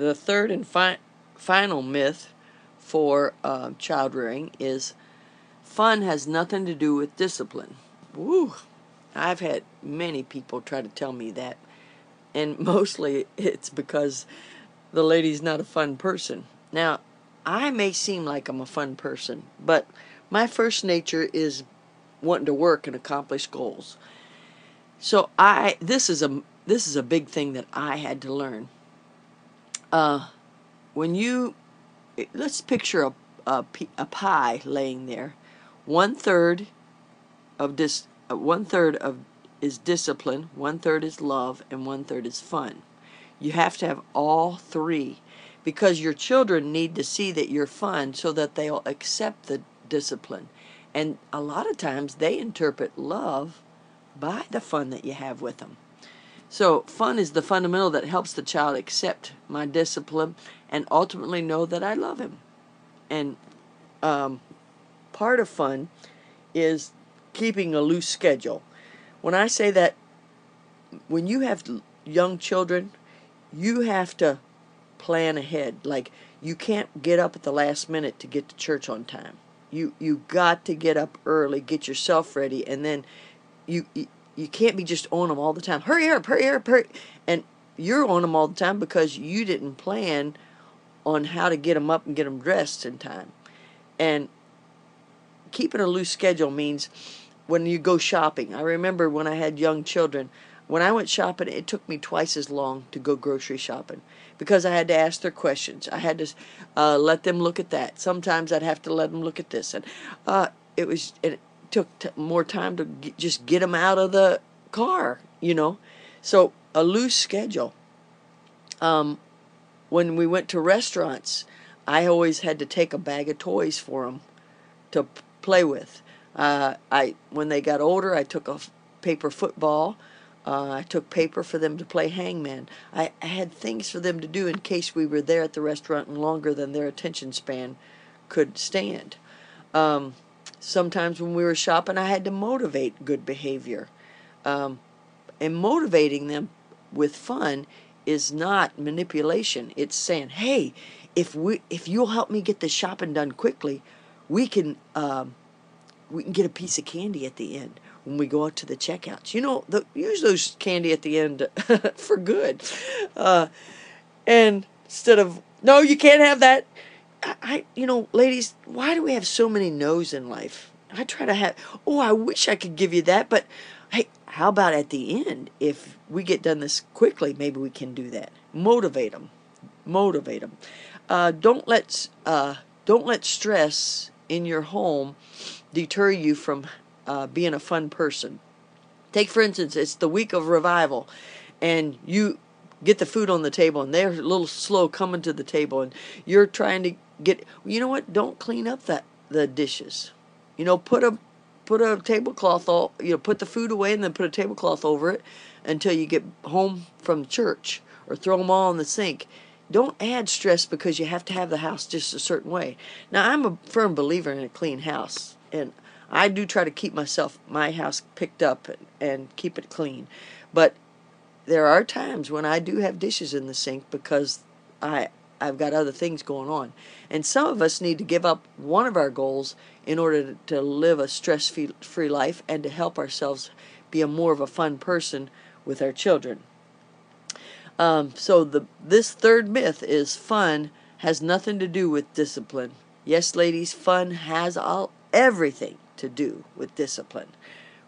The third and fi- final myth for uh, child rearing is fun has nothing to do with discipline. Woo! I've had many people try to tell me that, and mostly it's because the lady's not a fun person. Now, I may seem like I'm a fun person, but my first nature is wanting to work and accomplish goals. So I this is a this is a big thing that I had to learn. Uh, when you let's picture a, a, a pie laying there, one third of this uh, one third of is discipline, one third is love, and one third is fun. You have to have all three because your children need to see that you're fun so that they'll accept the discipline. And a lot of times they interpret love by the fun that you have with them. So, fun is the fundamental that helps the child accept my discipline and ultimately know that I love him. And um, part of fun is keeping a loose schedule. When I say that, when you have young children, you have to plan ahead. Like you can't get up at the last minute to get to church on time. You you got to get up early, get yourself ready, and then you you, can't be just on them all the time. Hurry up, hurry up, hurry! And you're on them all the time because you didn't plan on how to get them up and get them dressed in time. And keeping a loose schedule means when you go shopping. I remember when I had young children, when I went shopping, it took me twice as long to go grocery shopping because I had to ask their questions. I had to uh, let them look at that. Sometimes I'd have to let them look at this, and uh, it was it took t- more time to get, just get them out of the car, you know. So a loose schedule. Um, when we went to restaurants, I always had to take a bag of toys for them to p- play with. Uh, I when they got older, I took a f- paper football uh, I took paper for them to play hangman. I, I had things for them to do in case we were there at the restaurant longer than their attention span could stand. Um, sometimes when we were shopping, I had to motivate good behavior. Um, and motivating them with fun is not manipulation. It's saying, "Hey, if we if you'll help me get the shopping done quickly, we can um, we can get a piece of candy at the end." when we go out to the checkouts. You know, the, use those candy at the end for good. Uh, and instead of, no, you can't have that. I, you know, ladies, why do we have so many no's in life? I try to have, oh, I wish I could give you that, but hey, how about at the end? If we get done this quickly, maybe we can do that. Motivate them. Motivate them. Uh, don't let uh, don't let stress in your home deter you from uh, being a fun person. Take, for instance, it's the week of revival, and you get the food on the table, and they're a little slow coming to the table, and you're trying to get. You know what? Don't clean up that the dishes. You know, put a put a tablecloth all. You know, put the food away, and then put a tablecloth over it until you get home from church, or throw them all in the sink. Don't add stress because you have to have the house just a certain way. Now, I'm a firm believer in a clean house, and I do try to keep myself my house picked up and, and keep it clean. But there are times when I do have dishes in the sink because I I've got other things going on. And some of us need to give up one of our goals in order to live a stress free life and to help ourselves be a more of a fun person with our children. Um, so the this third myth is fun has nothing to do with discipline. Yes, ladies, fun has all everything to do with discipline.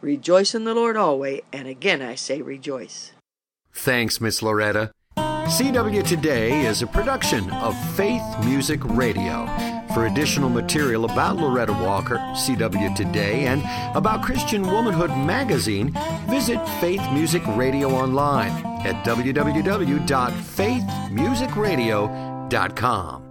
Rejoice in the Lord always, and again I say rejoice. Thanks, Miss Loretta. CW Today is a production of Faith Music Radio. For additional material about Loretta Walker, CW Today, and about Christian Womanhood magazine, visit Faith Music Radio online at www.faithmusicradio.com.